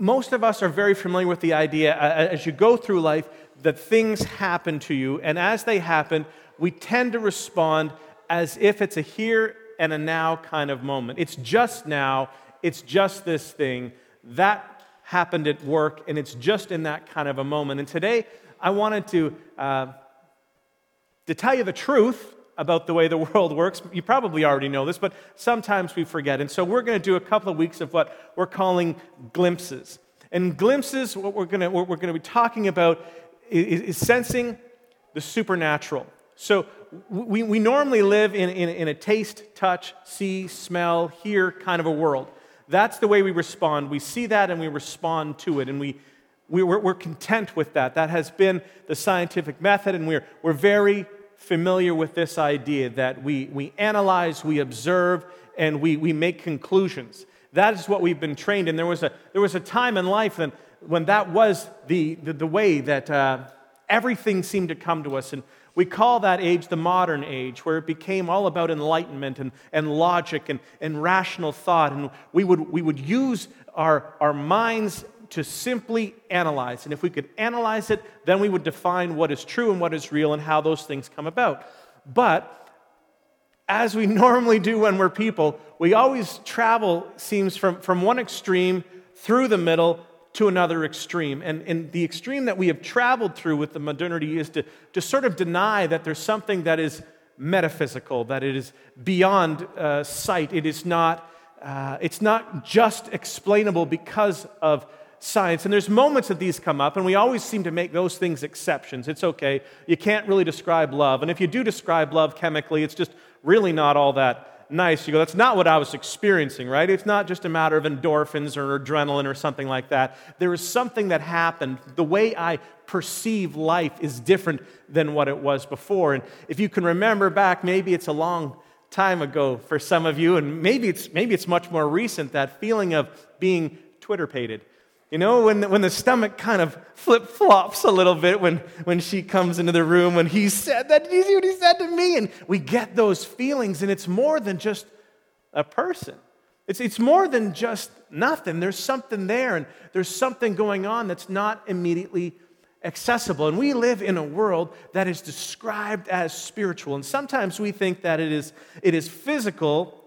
most of us are very familiar with the idea uh, as you go through life that things happen to you, and as they happen, we tend to respond as if it's a here and a now kind of moment. It's just now, it's just this thing. That happened at work, and it's just in that kind of a moment. And today, I wanted to, uh, to tell you the truth about the way the world works. You probably already know this, but sometimes we forget. And so we're going to do a couple of weeks of what we're calling glimpses. And glimpses, what we're going to, what we're going to be talking about is, is sensing the supernatural. So we, we normally live in, in, in a taste, touch, see, smell, hear kind of a world. That's the way we respond. We see that and we respond to it, and we, we, we're, we're content with that. That has been the scientific method, and we're, we're very familiar with this idea that we, we analyze, we observe, and we, we make conclusions. That is what we've been trained in. There was a, there was a time in life when, when that was the, the, the way that uh, everything seemed to come to us. And we call that age the modern age, where it became all about enlightenment and, and logic and, and rational thought. And we would, we would use our, our minds to simply analyze. And if we could analyze it, then we would define what is true and what is real and how those things come about. But as we normally do when we're people, we always travel, seems, from, from one extreme through the middle to another extreme. And, and the extreme that we have traveled through with the modernity is to, to sort of deny that there's something that is metaphysical, that it is beyond uh, sight. It is not, uh, it's not just explainable because of science. And there's moments that these come up, and we always seem to make those things exceptions. It's okay. You can't really describe love. And if you do describe love chemically, it's just really not all that nice. You go, that's not what I was experiencing, right? It's not just a matter of endorphins or adrenaline or something like that. There is something that happened. The way I perceive life is different than what it was before. And if you can remember back, maybe it's a long time ago for some of you, and maybe it's, maybe it's much more recent, that feeling of being Twitter pated. You know, when when the stomach kind of flip flops a little bit when, when she comes into the room, when he said that, did you see what he said to me? And we get those feelings, and it's more than just a person. It's, it's more than just nothing. There's something there, and there's something going on that's not immediately accessible. And we live in a world that is described as spiritual. And sometimes we think that it is, it is physical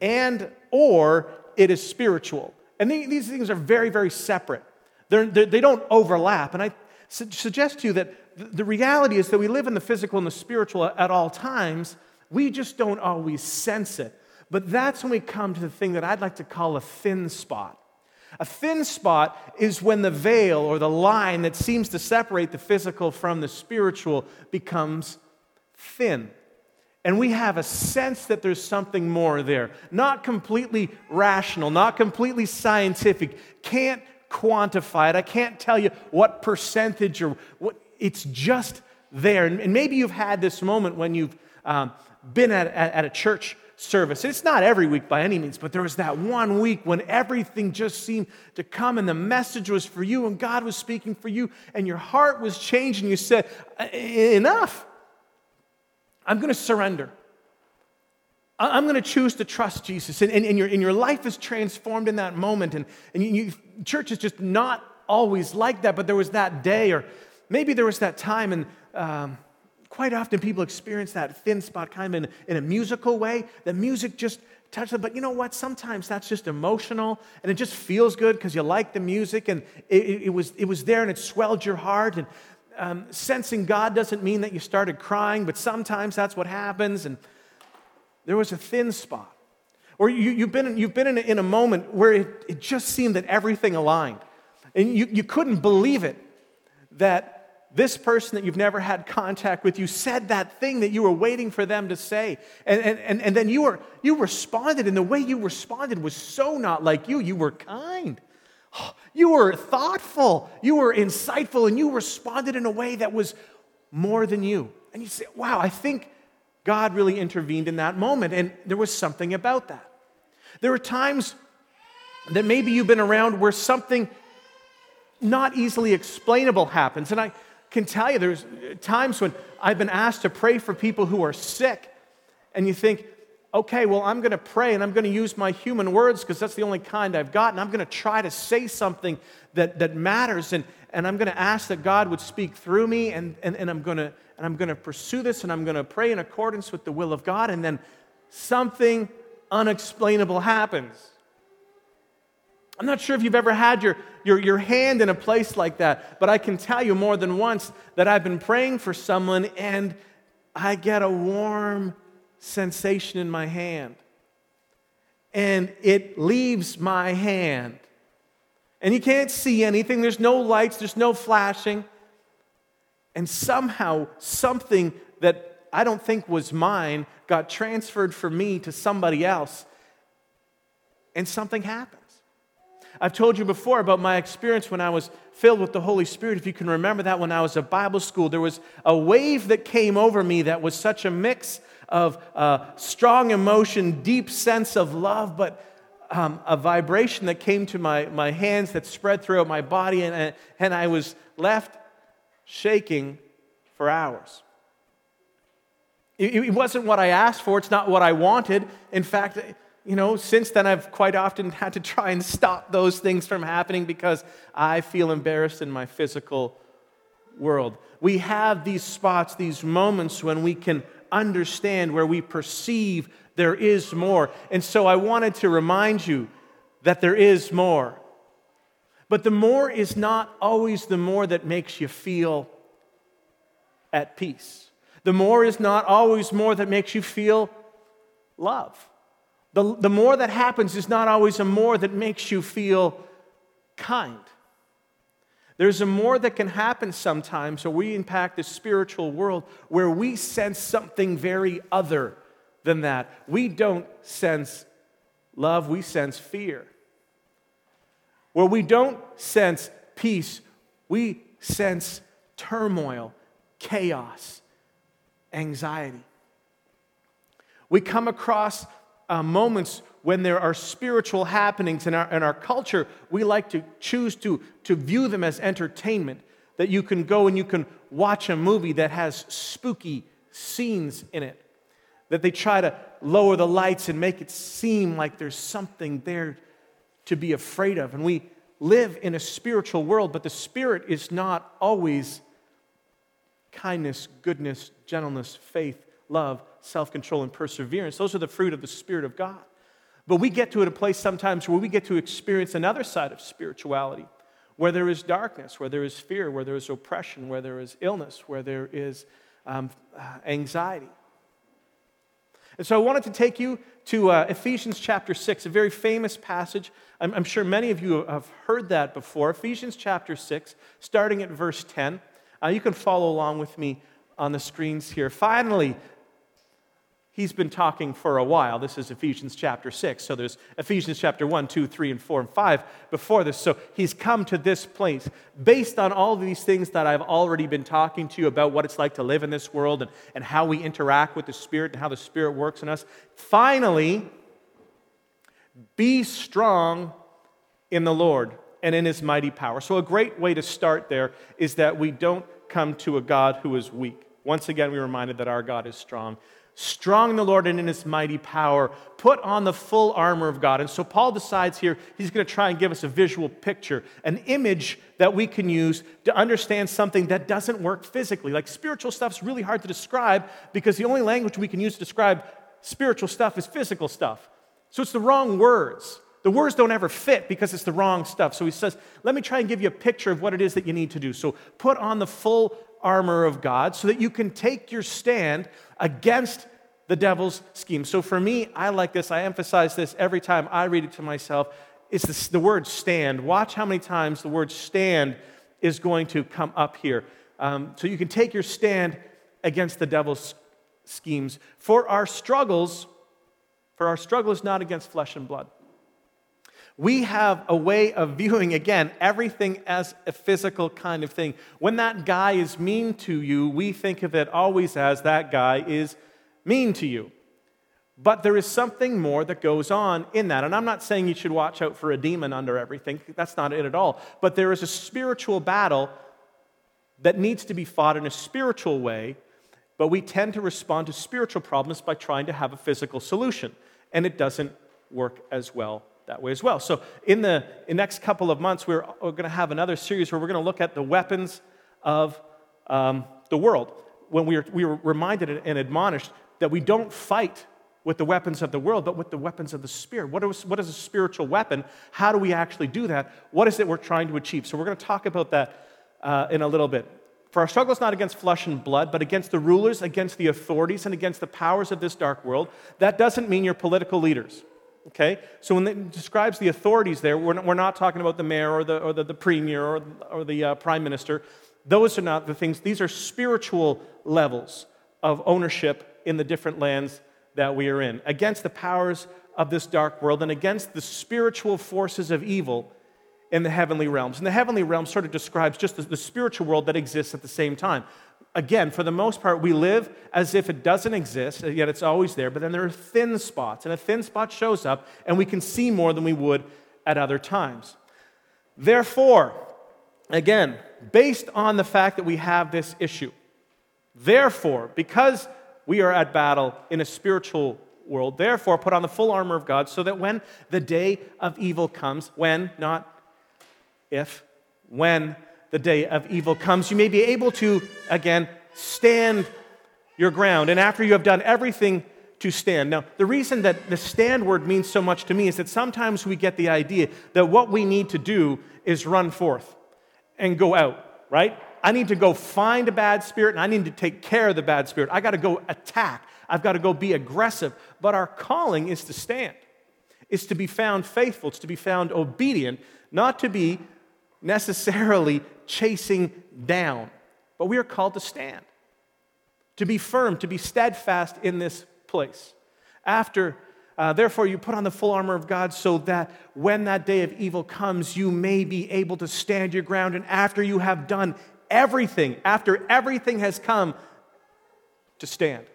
and or it is spiritual. And these things are very, very separate. They're, they're, they do not overlap. And I su- suggest to you that the reality is that we live in the physical and the spiritual at all times. We just don't always sense it. But that's when we come to the thing that I'd like to call a thin spot. A thin spot is when the veil or the line that seems to separate the physical from the spiritual becomes thin and we have a sense that there's something more there. Not completely rational, not completely scientific, can't quantify it. I can't tell you what percentage or what, it's just there. And, maybe you've had this moment when you've um, been at, at, at a church service. It's not every week by any means, but there was that one week when everything just seemed to come and the message was for you and God was speaking for you and your heart was changed and you said, Enough. I'm going to surrender. I'm going to choose to trust Jesus. And, and, and, your, and your life is transformed in that moment. And, and you, church is just not always like that, but there was that day, or maybe there was that time, and um, quite often people experience that thin spot kind of in, in a musical way. The music just touches them. But you know what? Sometimes that's just emotional, and it just feels good because you like the music, and it, it, it, was, it was there, and it swelled your heart. And um, sensing God doesn't mean that you started crying, but sometimes that's what happens. And there was a thin spot. Or you, have been, you've been in a, in a moment where it, it, just seemed that everything aligned. And you, you couldn't believe it that this person that you've never had contact with, you said that thing that you were waiting for them to say. And, and, and, and then you, were, you responded, and the way you responded was so not like you. You were kind. You were thoughtful, you were insightful, and you responded in a way that was more than you. And you say, wow, I think God really intervened in that moment. And there was something about that. There are times that maybe you've been around where something not easily explainable happens. And I can tell you, there's times when I've been asked to pray for people who are sick, and you think, okay, well, I'm going to pray and I'm going to use my human words because that's the only kind I've got. And I'm going to try to say something that, that matters. And, and I'm going to ask that God would speak through me. And, and, and I'm going to and I'm going to pursue this and I'm going to pray in accordance with the will of God. And then something unexplainable happens. I'm not sure if you've ever had your, your, your hand in a place like that, but I can tell you more than once that I've been praying for someone and I get a warm sensation in my hand. And it leaves my hand. And you can't see anything, there's no lights, there's no flashing. And somehow, something that I don't think was mine got transferred from me to somebody else. And something happens. I've told you before about my experience when I was filled with the Holy Spirit. If you can remember that when I was at Bible school, there was a wave that came over me that was such a mix of uh, strong emotion, deep sense of love, but um, a vibration that came to my, my hands that spread throughout my body, and, and I was left shaking for hours. It, it wasn't what I asked for, it's not what I wanted. In fact, you know, since then I've quite often had to try and stop those things from happening because I feel embarrassed in my physical world. We have these spots, these moments when we can understand, where we perceive there is more. And so I wanted to remind you that there is more. But the more is not always the more that makes you feel at peace. The more is not always more that makes you feel love. The, the more that happens is not always a more that makes you feel kind. There's a more that can happen sometimes where we impact the spiritual world where we sense something very other than that. We don't sense love, we sense fear. Where we don't sense peace, we sense turmoil, chaos, anxiety. We come across uh, moments when there are spiritual happenings in our, in our culture, we like to choose to, to view them as entertainment. That you can go and you can watch a movie that has spooky scenes in it. That they try to lower the lights and make it seem like there's something there to be afraid of. And we live in a spiritual world, but the spirit is not always kindness, goodness, gentleness, faith, love, self control, and perseverance. Those are the fruit of the Spirit of God. But we get to a place sometimes where we get to experience another side of spirituality, where there is darkness, where there is fear, where there is oppression, where there is illness, where there is um, uh, anxiety. And so I wanted to take you to uh, Ephesians chapter 6, a very famous passage. I'm, I'm, sure many of you have heard that before. Ephesians chapter 6, starting at verse 10. Uh, you can follow along with me on the screens here. Finally, he's been talking for a while. This is Ephesians chapter 6. So there's Ephesians chapter 1, 2, 3, and 4, and 5 before this. So he's come to this place based on all these things that I've already been talking to you about what it's like to live in this world and, and how we interact with the Spirit and how the Spirit works in us. Finally, be strong in the Lord and in his mighty power. So, a great way to start there is that we don't come to a God who is weak. Once again, we're reminded that our God is strong strong in the Lord and in his mighty power. Put on the full armor of God. And so Paul decides here he's going to try and give us a visual picture, an image that we can use to understand something that doesn't work physically. Like spiritual stuff's really hard to describe because the only language we can use to describe spiritual stuff is physical stuff. So it's the wrong words. The words don't ever fit because it's the wrong stuff. So he says, Let me try and give you a picture of what it is that you need to do. So put on the full armor of God so that you can take your stand against the devil's scheme. So for me, I like this. I emphasize this every time I read it to myself. It's the, the word stand. Watch how many times the word stand is going to come up here. Um, so you can take your stand against the devil's schemes. For our struggles, for our struggle is not against flesh and blood. We have a way of viewing, again, everything as a physical kind of thing. When that guy is mean to you, we think of it always as that guy is mean to you. But there is something more that goes on in that. And I'm not saying you should watch out for a demon under everything. That's not it at all. But there is a spiritual battle that needs to be fought in a spiritual way. but we tend to respond to spiritual problems by trying to have a physical solution, and it doesn't work as well that way as well. So, in the, in next couple of months, we're, we're going to have another series where we're going to look at the weapons of um, the world. When we are, we were reminded and admonished that we don't fight with the weapons of the world, but with the weapons of the Spirit. What is, what is a spiritual weapon? How do we actually do that? What is it we're trying to achieve? So, we're going to talk about that uh, in a little bit. For our struggle is not against flesh and blood, but against the rulers, against the authorities, and against the powers of this dark world. That doesn't mean your political leaders. Okay? So when it describes the authorities there, we're not, we're not talking about the mayor or the, or the, the premier or, or the uh, prime minister. Those are not the things, these are spiritual levels of ownership in the different lands that we are in, against the powers of this dark world and against the spiritual forces of evil in the heavenly realms. And the heavenly realm sort of describes just the, the spiritual world that exists at the same time again, for the most part, we live as if it doesn't exist, yet it's always there. But then there are thin spots, and a thin spot shows up, and we can see more than we would at other times. Therefore, again, based on the fact that we have this issue, therefore, because we are at battle in a spiritual world, therefore, put on the full armor of God so that when the day of evil comes, when, not if, when the day of evil comes, you may be able to, again, stand your ground. And after you have done everything to stand. Now, the reason that the stand word means so much to me is that sometimes we get the idea that what we need to do is run forth and go out, right? I need to go find a bad spirit and I need to take care of the bad spirit. I got to go attack. I've got to go be aggressive. But our calling is to stand, it's to be found faithful, it's to be found obedient, not to be necessarily chasing down, but we are called to stand, to be firm, to be steadfast in this place. After, uh, therefore, you put on the full armor of God so that when that day of evil comes, you may be able to stand your ground. And after you have done everything, after everything has come, to stand.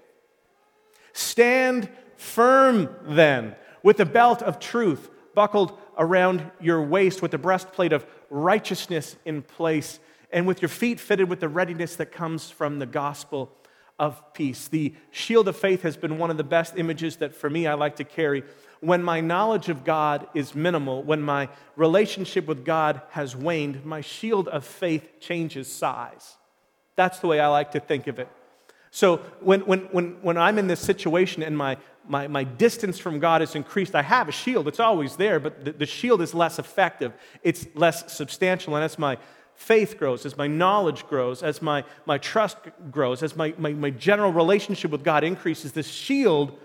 Stand firm then, with the belt of truth buckled around your waist, with the breastplate of righteousness in place, and with your feet fitted with the readiness that comes from the gospel of peace. The shield of faith has been one of the best images that for me I like to carry. When my knowledge of God is minimal, when my relationship with God has waned, my shield of faith changes size. That's the way I like to think of it. So when, when, when, when I'm in this situation and my, my, my distance from God is increased, I have a shield. It's always there, but the, the shield is less effective. It's less substantial. And as my faith grows, as my knowledge grows, as my, my trust grows, as my, my, my general relationship with God increases, this shield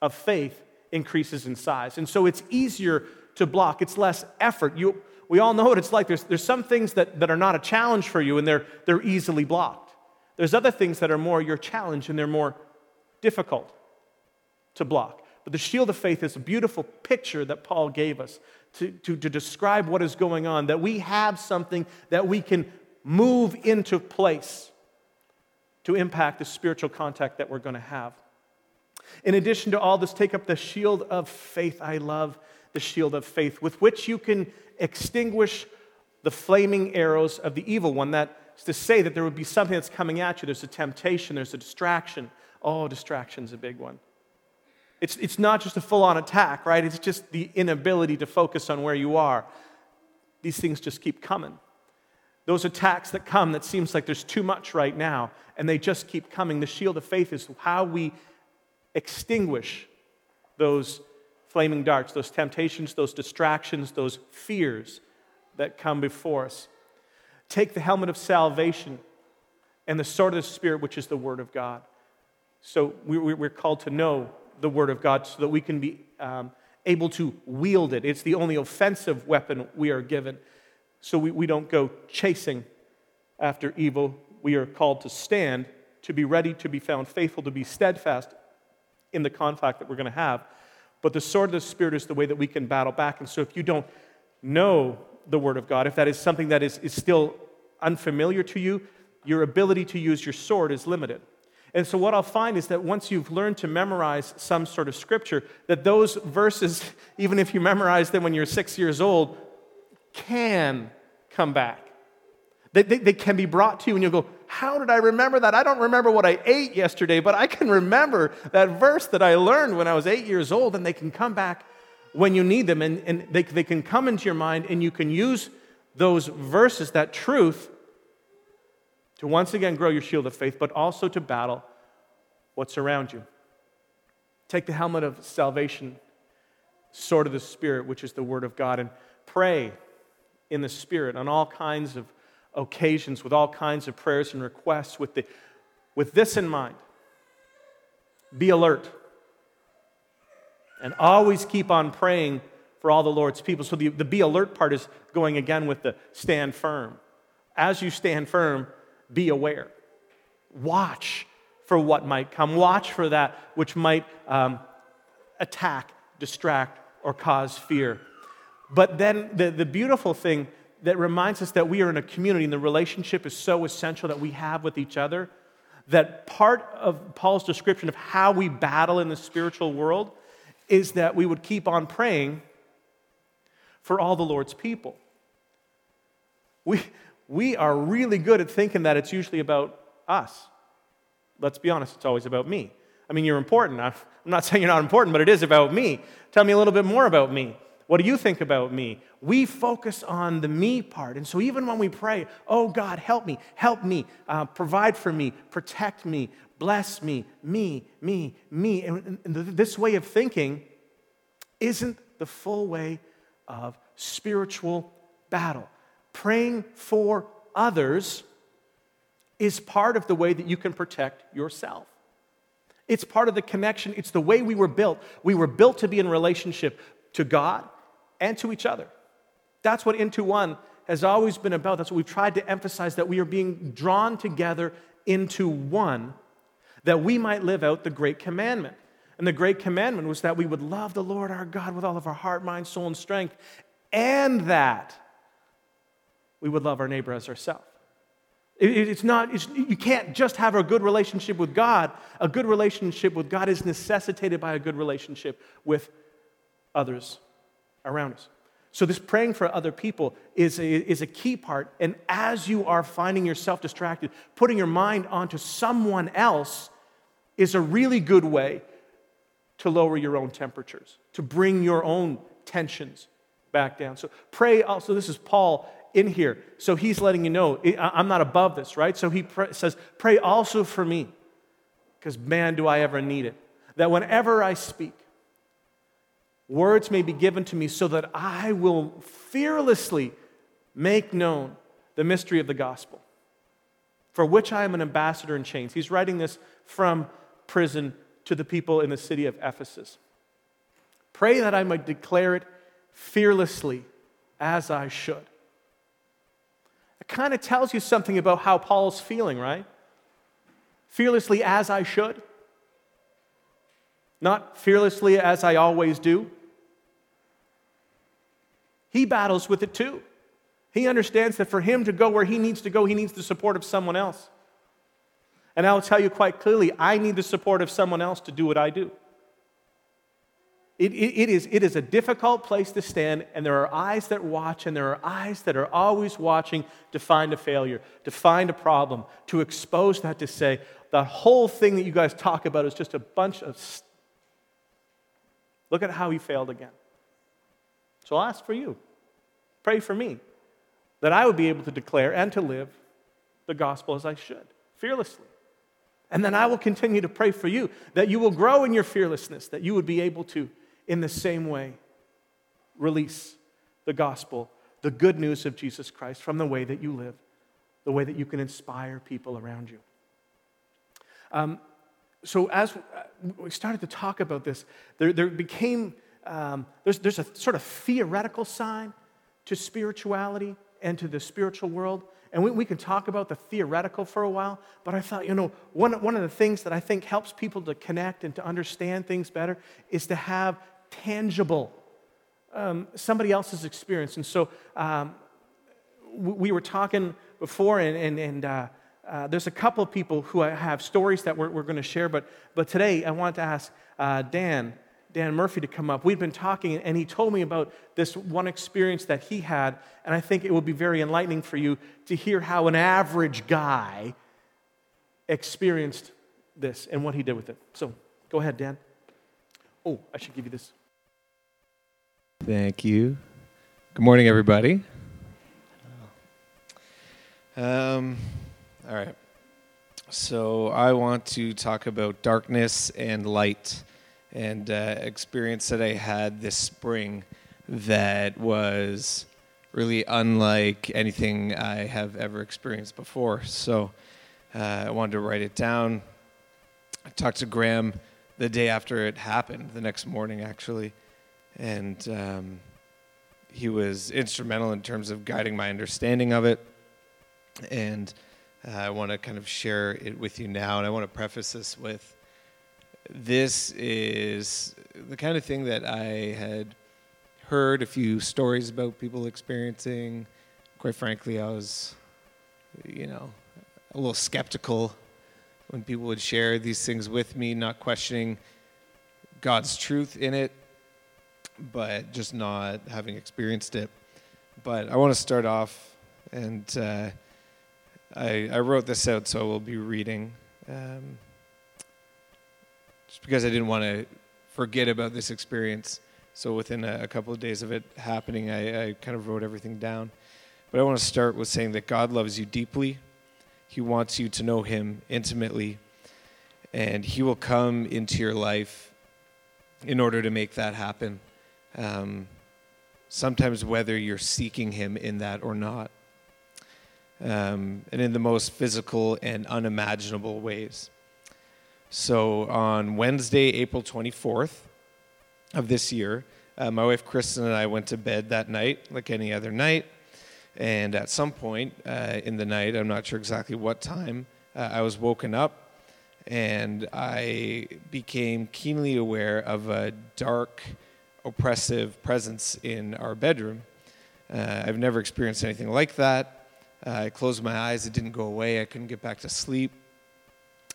of faith increases in size. And so it's easier to block, it's less effort. You, we all know what it's like. There's, there's some things that, that are not a challenge for you and they're, they're easily blocked. There's other things that are more your challenge and they're more difficult to block. But the shield of faith is a beautiful picture that Paul gave us to, to, to describe what is going on, that we have something that we can move into place to impact the spiritual contact that we're going to have. In addition to all this, take up the shield of faith. I love the shield of faith with which you can extinguish the flaming arrows of the evil one. That is to say that there would be something that's coming at you. There's a temptation, there's a distraction. Oh, distraction's a big one. It's, it's not just a full on attack, right? It's just the inability to focus on where you are. These things just keep coming. Those attacks that come that seems like there's too much right now, and they just keep coming. The shield of faith is how we extinguish those flaming darts, those temptations, those distractions, those fears that come before us. Take the helmet of salvation and the sword of the Spirit, which is the Word of God. So we're called to know the Word of God so that we can be um, able to wield it. It's the only offensive weapon we are given. So we, we don't go chasing after evil. We are called to stand, to be ready, to be found faithful, to be steadfast in the conflict that we're going to have. But the sword of the Spirit is the way that we can battle back. And so if you don't know the Word of God, if that is something that is, is still unfamiliar to you, your ability to use your sword is limited. And so, what I'll find is that once you've learned to memorize some sort of scripture, that those verses, even if you memorize them when you're six years old, can come back. They, they, they can be brought to you, and you'll go, how did I remember that? I don't remember what I ate yesterday, but I can remember that verse that I learned when I was eight years old, and they can come back when you need them, and, and they, they can come into your mind, and you can use those verses, that truth, to once again grow your shield of faith, but also to battle what's around you. Take the helmet of salvation, sword of the Spirit, which is the Word of God, and pray in the Spirit on all kinds of occasions with all kinds of prayers and requests with, the, with this in mind. Be alert. And always keep on praying for all the Lord's people. So the, the be alert part is going again with the stand firm. As you stand firm, be aware. Watch for what might come. Watch for that which might um, attack, distract, or cause fear. But then the, the beautiful thing that reminds us that we are in a community and the relationship is so essential that we have with each other that part of Paul's description of how we battle in the spiritual world is that we would keep on praying for all the Lord's people. We, we are really good at thinking that it's usually about us. Let's be honest, it's always about me. I mean, you're important. I'm not saying you're not important, but it is about me. Tell me a little bit more about me. What do you think about me? We focus on the me part. And so even when we pray, oh God, help me, help me, uh, provide for me, protect me, bless me, me, me, me. And, this way of thinking isn't the full way of spiritual battle. Praying for others is part of the way that you can protect yourself. It's part of the connection. It's the way we were built. We were built to be in relationship to God and to each other. That's what Into One has always been about. That's what we've tried to emphasize that we are being drawn together into one that we might live out the great commandment. And the great commandment was that we would love the Lord our God with all of our heart, mind, soul, and strength, and that we would love our neighbor as ourselves. It's not, it's, you can't just have a good relationship with God. A good relationship with God is necessitated by a good relationship with others around us. So, this praying for other people is a, is a key part. And as you are finding yourself distracted, putting your mind onto someone else is a really good way to lower your own temperatures, to bring your own tensions back down. So, pray also. This is Paul in here. So, he's letting you know I'm not above this, right? So, he says, Pray also for me, because man, do I ever need it. That whenever I speak, words may be given to me so that I will fearlessly make known the mystery of the gospel, for which I am an ambassador in chains. He's writing this from prison to the people in the city of Ephesus. Pray that I might declare it fearlessly as I should. Kind of tells you something about how Paul's feeling, right? Fearlessly as I should. Not fearlessly as I always do. He battles with it too. He understands that for him to go where he needs to go, he needs the support of someone else. And I'll tell you quite clearly, I need the support of someone else to do what I do. It, it, it, is, it is a difficult place to stand, and there are eyes that watch, and there are eyes that are always watching to find a failure, to find a problem, to expose that, to say, the whole thing that you guys talk about is just a bunch of. St- Look at how he failed again. So I'll ask for you. Pray for me that I would be able to declare and to live the gospel as I should, fearlessly. And then I will continue to pray for you that you will grow in your fearlessness, that you would be able to, in the same way, release the gospel, the good news of Jesus Christ from the way that you live, the way that you can inspire people around you. Um, so, as we started to talk about this, there, there became um, there's, there's a sort of theoretical side to spirituality and to the spiritual world. And we, we can talk about the theoretical for a while, but I thought, you know, one, one of the things that I think helps people to connect and to understand things better is to have tangible um, somebody else's experience. And so um, we were talking before, and, and, and uh, uh, there's a couple of people who have stories that we're, we're going to share, but, but today I want to ask uh, Dan Dan Murphy to come up. We'd been talking, and he told me about this one experience that he had, and I think it will be very enlightening for you to hear how an average guy experienced this and what he did with it. So go ahead, Dan. Oh, I should give you this. Thank you. Good morning, everybody. Um, all right. So I want to talk about darkness and light and uh, experience that I had this spring that was really unlike anything I have ever experienced before. So uh, I wanted to write it down. I talked to Graham the day after it happened, the next morning actually, and um, he was instrumental in terms of guiding my understanding of it. And uh, I want to kind of share it with you now. And I want to preface this with this is the kind of thing that I had heard a few stories about people experiencing. Quite frankly, I was, you know, a little skeptical when people would share these things with me, not questioning God's truth in it, but just not having experienced it. But I want to start off, and uh, I, I, wrote this out, so I will be reading. Um, just because I didn't want to forget about this experience. So within a, a couple of days of it happening, I, I kind of wrote everything down. But I want to start with saying that God loves you deeply. He wants you to know Him intimately, and He will come into your life in order to make that happen. Um, sometimes, whether you're seeking Him in that or not, um, and in the most physical and unimaginable ways. So, on Wednesday, April 24th of this year, uh, my wife Kristen and I went to bed that night, like any other night. And at some point uh, in the night, I'm not sure exactly what time, uh, I was woken up and I became keenly aware of a dark, oppressive presence in our bedroom. Uh, I've never experienced anything like that. Uh, I closed my eyes, it didn't go away, I couldn't get back to sleep.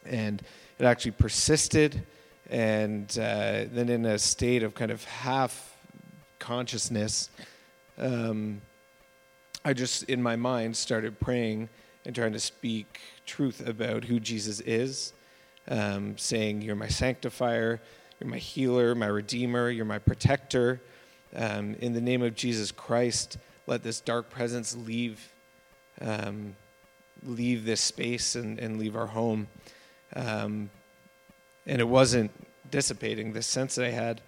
And it actually persisted. And uh, then, in a state of kind of half consciousness, um, I just, in my mind, started praying and trying to speak truth about who Jesus is, um, saying, You're my sanctifier, you're my healer, my redeemer, you're my protector. Um, in the name of Jesus Christ, let this dark presence leave, um, leave this space and, and leave our home. Um, and it wasn't dissipating this sense that I had.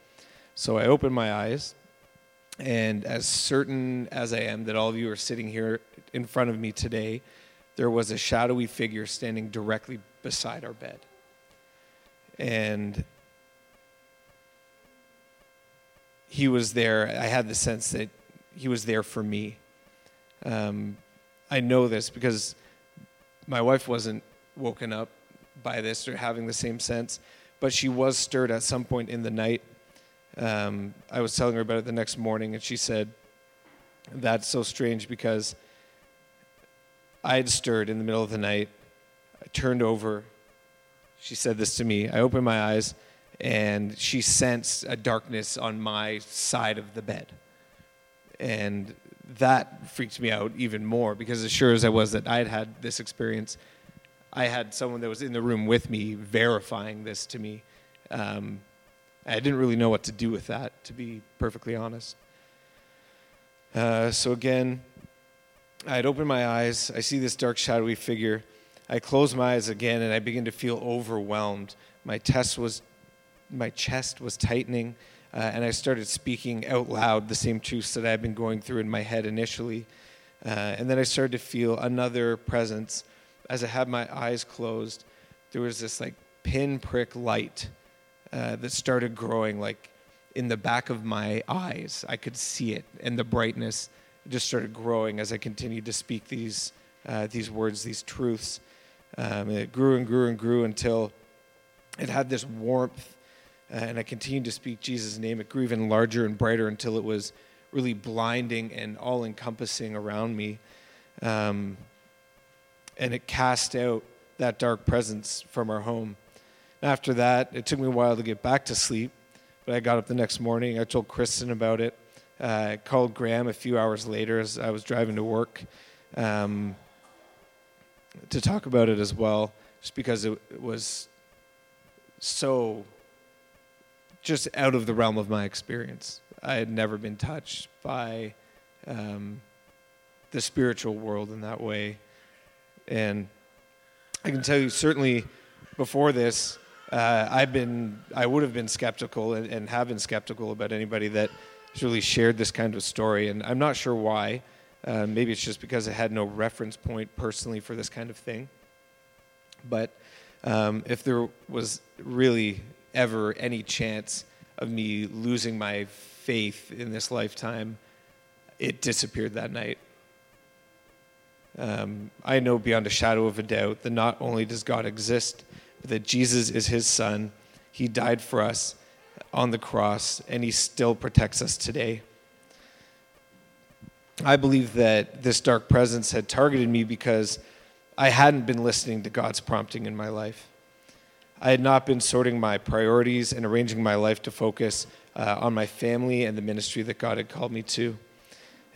So I opened my eyes and as certain as I am that all of you are sitting here in front of me today, there was a shadowy figure standing directly beside our bed. And he was there. I had the sense that he was there for me. Um, I know this because my wife wasn't woken up by this or having the same sense, but she was stirred at some point in the night um, I was telling her about it the next morning, and she said, That's so strange because I had stirred in the middle of the night. I turned over. She said this to me. I opened my eyes, and she sensed a darkness on my side of the bed. And that freaked me out even more because, as sure as I was that I had had this experience, I had someone that was in the room with me verifying this to me. Um, I didn't really know what to do with that, to be perfectly honest. Uh, so again, I had opened my eyes. I see this dark, shadowy figure. I close my eyes again, and I begin to feel overwhelmed. My chest was, my chest was tightening, uh, and I started speaking out loud the same truths that I had been going through in my head initially. Uh, and then I started to feel another presence. As I had my eyes closed, there was this like pinprick light uh, that started growing like in the back of my eyes. I could see it, and the brightness just started growing as I continued to speak these uh, these words, these truths. Um, it grew and grew and grew until it had this warmth, and I continued to speak Jesus' name. It grew even larger and brighter until it was really blinding and all encompassing around me. Um, and it cast out that dark presence from our home. After that, it took me a while to get back to sleep, but I got up the next morning. I told Kristen about it. Uh, I called Graham a few hours later as I was driving to work um, to talk about it as well. just because it was so just out of the realm of my experience. I had never been touched by um, the spiritual world in that way. And I can tell you, certainly before this, uh, I've been, I would have been skeptical and, and, have been skeptical about anybody that has really shared this kind of story. And I'm not sure why. Uh, maybe it's just because I had no reference point personally for this kind of thing. But um, if there was really ever any chance of me losing my faith in this lifetime, it disappeared that night. Um, I know beyond a shadow of a doubt that not only does God exist, but that Jesus is his son. He died for us on the cross, and he still protects us today. I believe that this dark presence had targeted me because I hadn't been listening to God's prompting in my life. I had not been sorting my priorities and arranging my life to focus uh, on my family and the ministry that God had called me to.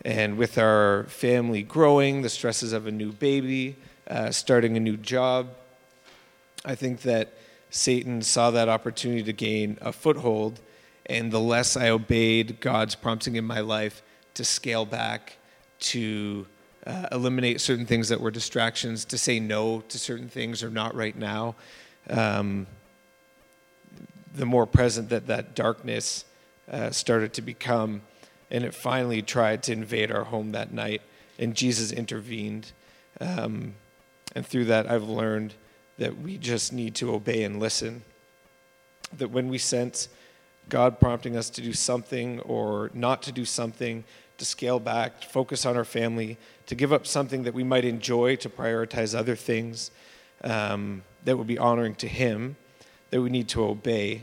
And with our family growing, the stresses of a new baby, uh, starting a new job, I think that Satan saw that opportunity to gain a foothold. And the less I obeyed God's prompting in my life to scale back, to uh, eliminate certain things that were distractions, to say no to certain things or not right now, um, the more present that that darkness uh, started to become. And it finally tried to invade our home that night. And Jesus intervened. Um, and through that, I've learned that we just need to obey and listen. That when we sense God prompting us to do something or not to do something, to scale back, to focus on our family, to give up something that we might enjoy, to prioritize other things um, that would be honoring to Him, that we need to obey.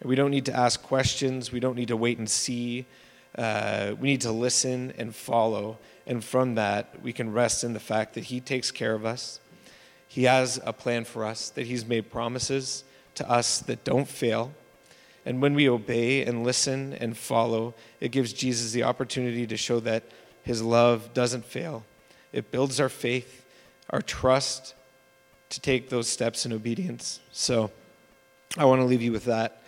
And we don't need to ask questions, we don't need to wait and see. Uh, we need to listen and follow. And from that, we can rest in the fact that He takes care of us, he has a plan for us, that He's made promises to us that don't fail. And when we obey and listen and follow, it gives Jesus the opportunity to show that His love doesn't fail. It builds our faith, our trust to take those steps in obedience. So I want to leave you with that.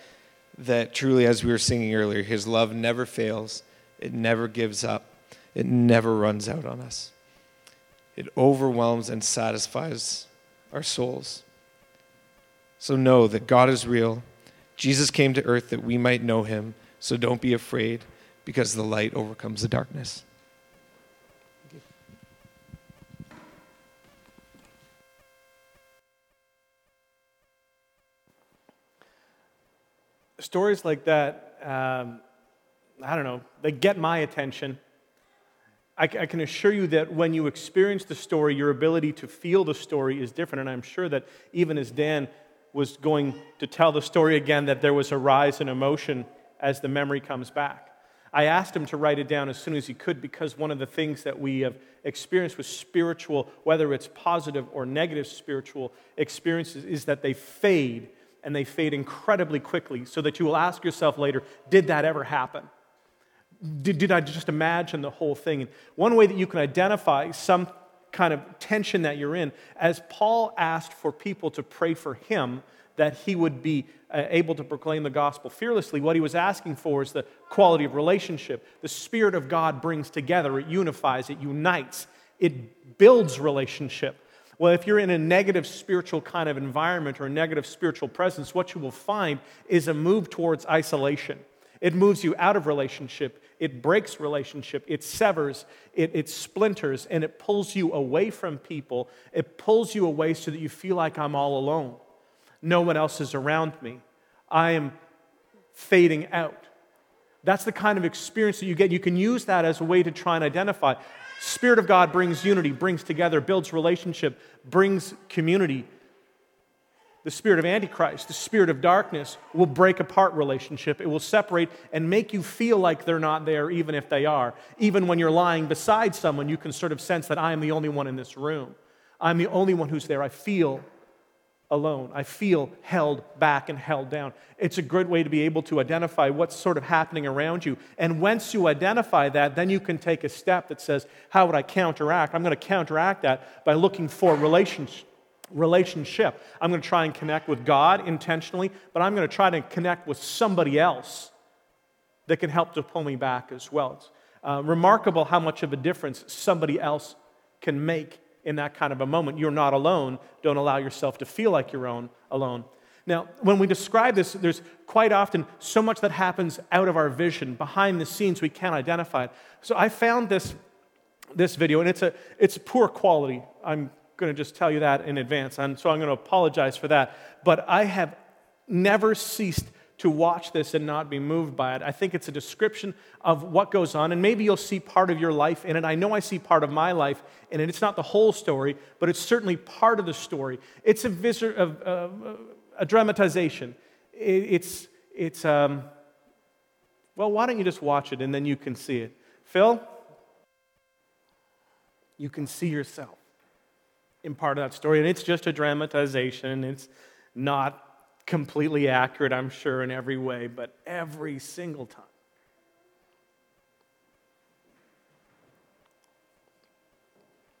That truly, as we were singing earlier, His love never fails, it never gives up, it never runs out on us. It overwhelms and satisfies our souls. So know that God is real. Jesus came to earth that we might know him. So don't be afraid because the light overcomes the darkness. Stories like that, um, I don't know, they get my attention. I, I can assure you that when you experience the story, your ability to feel the story is different. And I'm sure that even as Dan was going to tell the story again, that there was a rise in emotion as the memory comes back. I asked him to write it down as soon as he could because one of the things that we have experienced with spiritual, whether it's positive or negative spiritual experiences, is that they fade and they fade incredibly quickly so that you will ask yourself later, did that ever happen? Did, did I just imagine the whole thing? And one way that you can identify some kind of tension that you're in, as Paul asked for people to pray for him that he would be uh, able to proclaim the gospel fearlessly, what he was asking for is the quality of relationship. The Spirit of God brings together, it unifies, it unites, it builds relationship. Well, if you're in a negative spiritual kind of environment or a negative spiritual presence, what you will find is a move towards isolation. It moves you out of relationship. It breaks relationship. It severs. It, it splinters. And it pulls you away from people. It pulls you away so that you feel like I'm all alone. No one else is around me. I am fading out. That's the kind of experience that you get. You can use that as a way to try and identify. Spirit of God brings unity, brings together, builds relationship, brings community the spirit of Antichrist, the spirit of darkness, will break apart relationship. It will separate and make you feel like they're not there, even if they are. Even when you're lying beside someone, you can sort of sense that I am the only one in this room. I'm the only one who's there. I feel alone. I feel held back and held down. It's a good way to be able to identify what's sort of happening around you. And once you identify that, then you can take a step that says, How would I counteract? I'm going to counteract that by looking for relationship relationship. I'm going to try and connect with God intentionally, but I'm going to try to connect with somebody else that can help to pull me back as well. It's uh, remarkable how much of a difference somebody else can make in that kind of a moment. You're not alone. Don't allow yourself to feel like you're own, alone. Now, when we describe this, there's quite often so much that happens out of our vision, behind the scenes, we can't identify it. So I found this, this video, and it's, a, it's poor quality. I'm going to just tell you that in advance, and so I'm going to apologize for that. But I have never ceased to watch this and not be moved by it. I think it's a description of what goes on, and maybe you'll see part of your life in it. I know I see part of my life in it. It's not the whole story, but it's certainly part of the story. It's a, vis- a, a, a dramatization. It's, it's um, well, why don't you just watch it and then you can see it? Phil, you can see yourself in part of that story, and it's just a dramatization. It's not completely accurate, I'm sure, in every way, but every single time.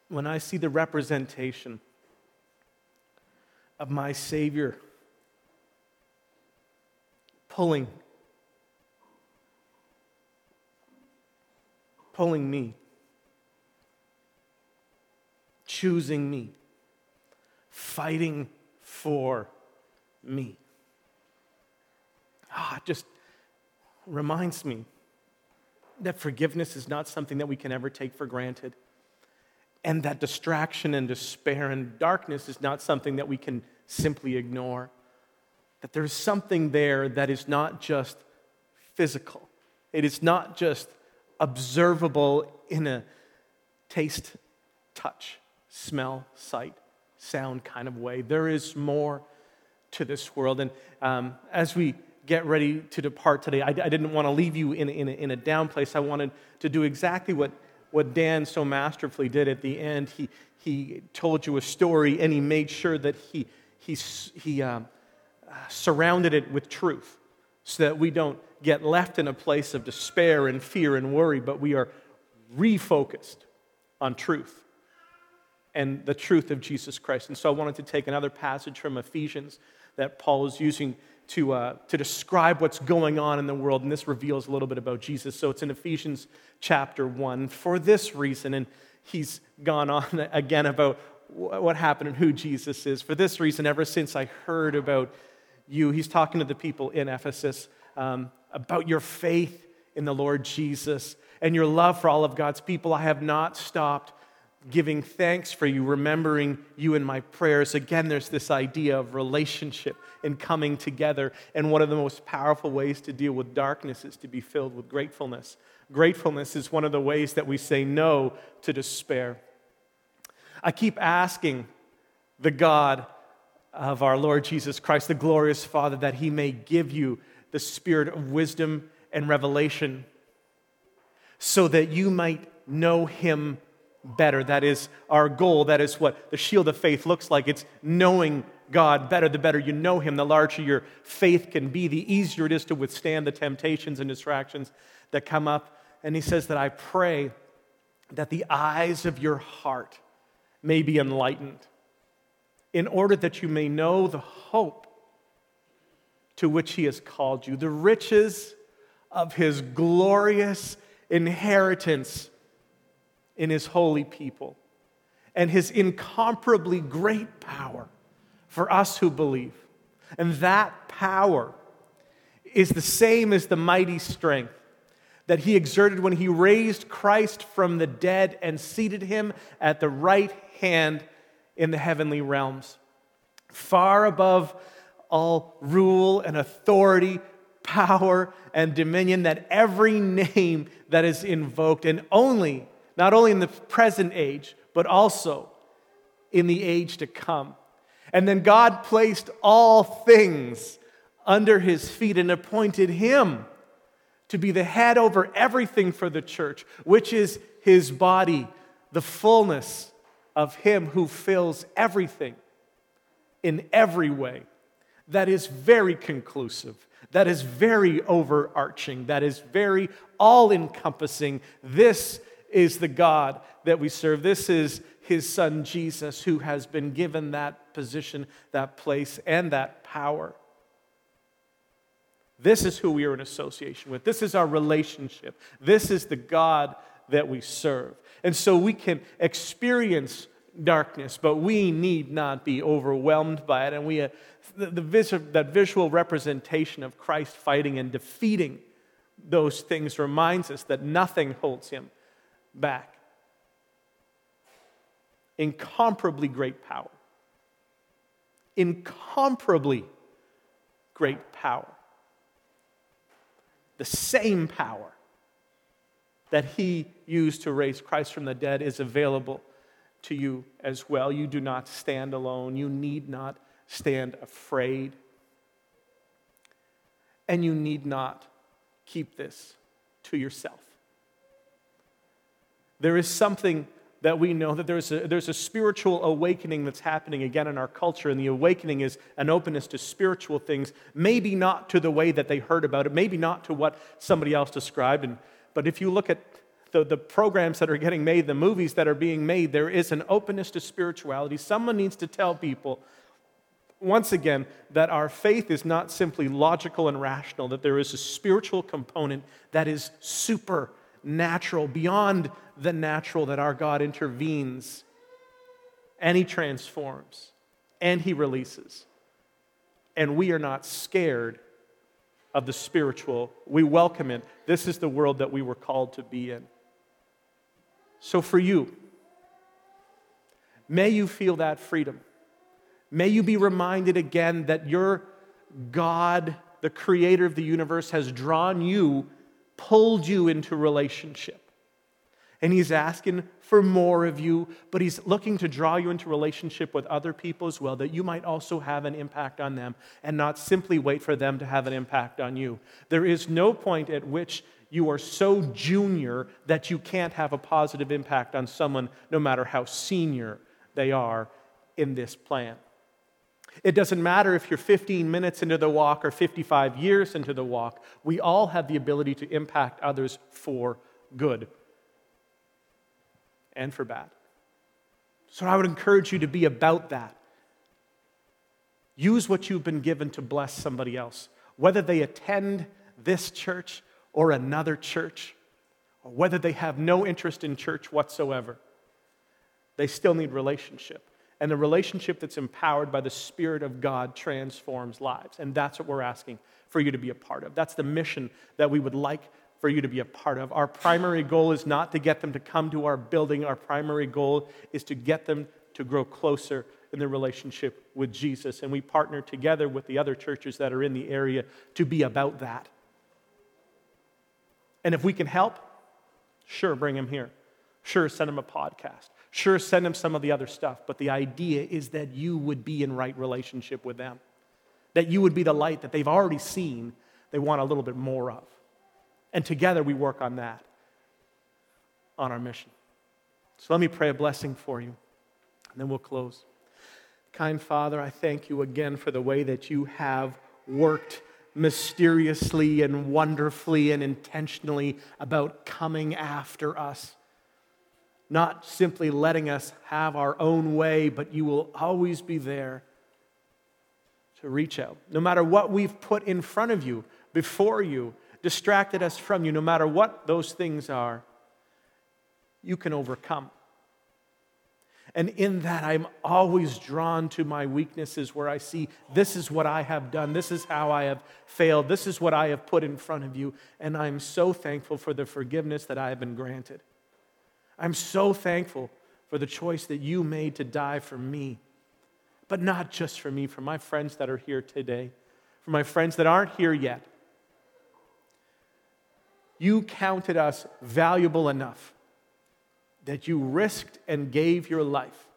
When I see the representation of my Savior pulling, pulling me, choosing me, fighting for me. Ah, it just reminds me that forgiveness is not something that we can ever take for granted. And that distraction and despair and darkness is not something that we can simply ignore. That there's something there that is not just physical, it is not just observable in a taste, touch, smell, sight, sound kind of way. There is more to this world. And um, as we get ready to depart today, I, I didn't want to leave you in, in, a, in a down place. I wanted to do exactly what, what Dan so masterfully did at the end. He, he told you a story and he made sure that he, he, he um, surrounded it with truth so that we don't get left in a place of despair and fear and worry, but we are refocused on truth and the truth of Jesus Christ. And so I wanted to take another passage from Ephesians that Paul is using to, uh, to describe what's going on in the world. And this reveals a little bit about Jesus. So it's in Ephesians chapter 1. For this reason, and he's gone on again about what happened and who Jesus is. For this reason, ever since I heard about you, he's talking to the people in Ephesus um, about your faith in the Lord Jesus and your love for all of God's people. I have not stopped giving thanks for you, remembering you in my prayers. Again, there's this idea of relationship and coming together. And one of the most powerful ways to deal with darkness is to be filled with gratefulness. Gratefulness is one of the ways that we say no to despair. I keep asking the God of our Lord Jesus Christ, the glorious Father, that He may give you the spirit of wisdom and revelation so that you might know Him better. That is our goal. That is what the shield of faith looks like. It's knowing God better. The better you know Him, the larger your faith can be, the easier it is to withstand the temptations and distractions that come up. And He says that I pray that the eyes of your heart may be enlightened in order that you may know the hope to which He has called you, the riches of His glorious inheritance in his holy people and his incomparably great power for us who believe. And that power is the same as the mighty strength that he exerted when he raised Christ from the dead and seated him at the right hand in the heavenly realms, far above all rule and authority, power and dominion, that every name that is invoked, and only not only in the present age, but also in the age to come. And then God placed all things under his feet and appointed him to be the head over everything for the church, which is his body, the fullness of him who fills everything in every way. That is very conclusive. That is very overarching. That is very all encompassing. This is the God that we serve. This is his son Jesus who has been given that position, that place, and that power. This is who we are in association with. This is our relationship. This is the God that we serve. And so we can experience darkness, but we need not be overwhelmed by it. And we, uh, the, the vis- that visual representation of Christ fighting and defeating those things reminds us that nothing holds him back. Incomparably great power. Incomparably great power the same power that he used to raise Christ from the dead is available to you as well. You do not stand alone. You need not stand afraid. And you need not keep this to yourself. There is something that we know that there's a, there's a spiritual awakening that's happening again in our culture, and the awakening is an openness to spiritual things, maybe not to the way that they heard about it, maybe not to what somebody else described. And, but if you look at the, the programs that are getting made, the movies that are being made, there is an openness to spirituality. Someone needs to tell people, once again, that our faith is not simply logical and rational, that there is a spiritual component that is supernatural, beyond the natural that our God intervenes and He transforms and He releases. And we are not scared of the spiritual. We welcome it. This is the world that we were called to be in. So, for you, may you feel that freedom. May you be reminded again that your God, the creator of the universe, has drawn you, pulled you into relationship and he's asking for more of you, but he's looking to draw you into relationship with other people as well, that you might also have an impact on them and not simply wait for them to have an impact on you. There is no point at which you are so junior that you can't have a positive impact on someone, no matter how senior they are in this plan. It doesn't matter if you're 15 minutes into the walk or 55 years into the walk, we all have the ability to impact others for good and for bad. So I would encourage you to be about that. Use what you've been given to bless somebody else, whether they attend this church or another church, or whether they have no interest in church whatsoever. They still need relationship. And the relationship that's empowered by the Spirit of God transforms lives. And that's what we're asking for you to be a part of. That's the mission that we would like for you to be a part of. Our primary goal is not to get them to come to our building, our primary goal is to get them to grow closer in their relationship with Jesus. And we partner together with the other churches that are in the area to be about that. And if we can help, sure, bring them here. Sure, send them a podcast. Sure, send them some of the other stuff. But the idea is that you would be in right relationship with them, that you would be the light that they've already seen, they want a little bit more of. And together we work on that, on our mission. So let me pray a blessing for you, and then we'll close. Kind Father, I thank you again for the way that you have worked mysteriously and wonderfully and intentionally about coming after us. Not simply letting us have our own way, but you will always be there to reach out. No matter what we've put in front of you, before you, distracted us from you, no matter what those things are, you can overcome. And in that, I'm always drawn to my weaknesses where I see this is what I have done, this is how I have failed, this is what I have put in front of you. And I'm so thankful for the forgiveness that I have been granted. I'm so thankful for the choice that you made to die for me. But not just for me, for my friends that are here today, for my friends that aren't here yet you counted us valuable enough that you risked and gave your life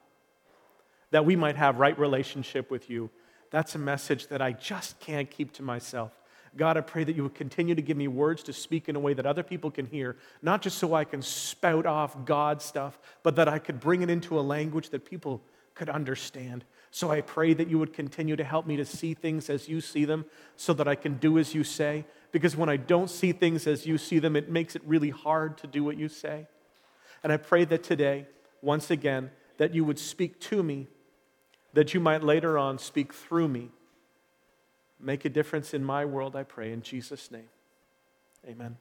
that we might have right relationship with you. That's a message that I just can't keep to myself. God, I pray that you would continue to give me words to speak in a way that other people can hear, not just so I can spout off God stuff, but that I could bring it into a language that people could understand. So I pray that you would continue to help me to see things as you see them so that I can do as you say. Because when I don't see things as you see them, it makes it really hard to do what you say. And I pray that today, once again, that you would speak to me, that you might later on speak through me. Make a difference in my world, I pray, in Jesus' name. Amen.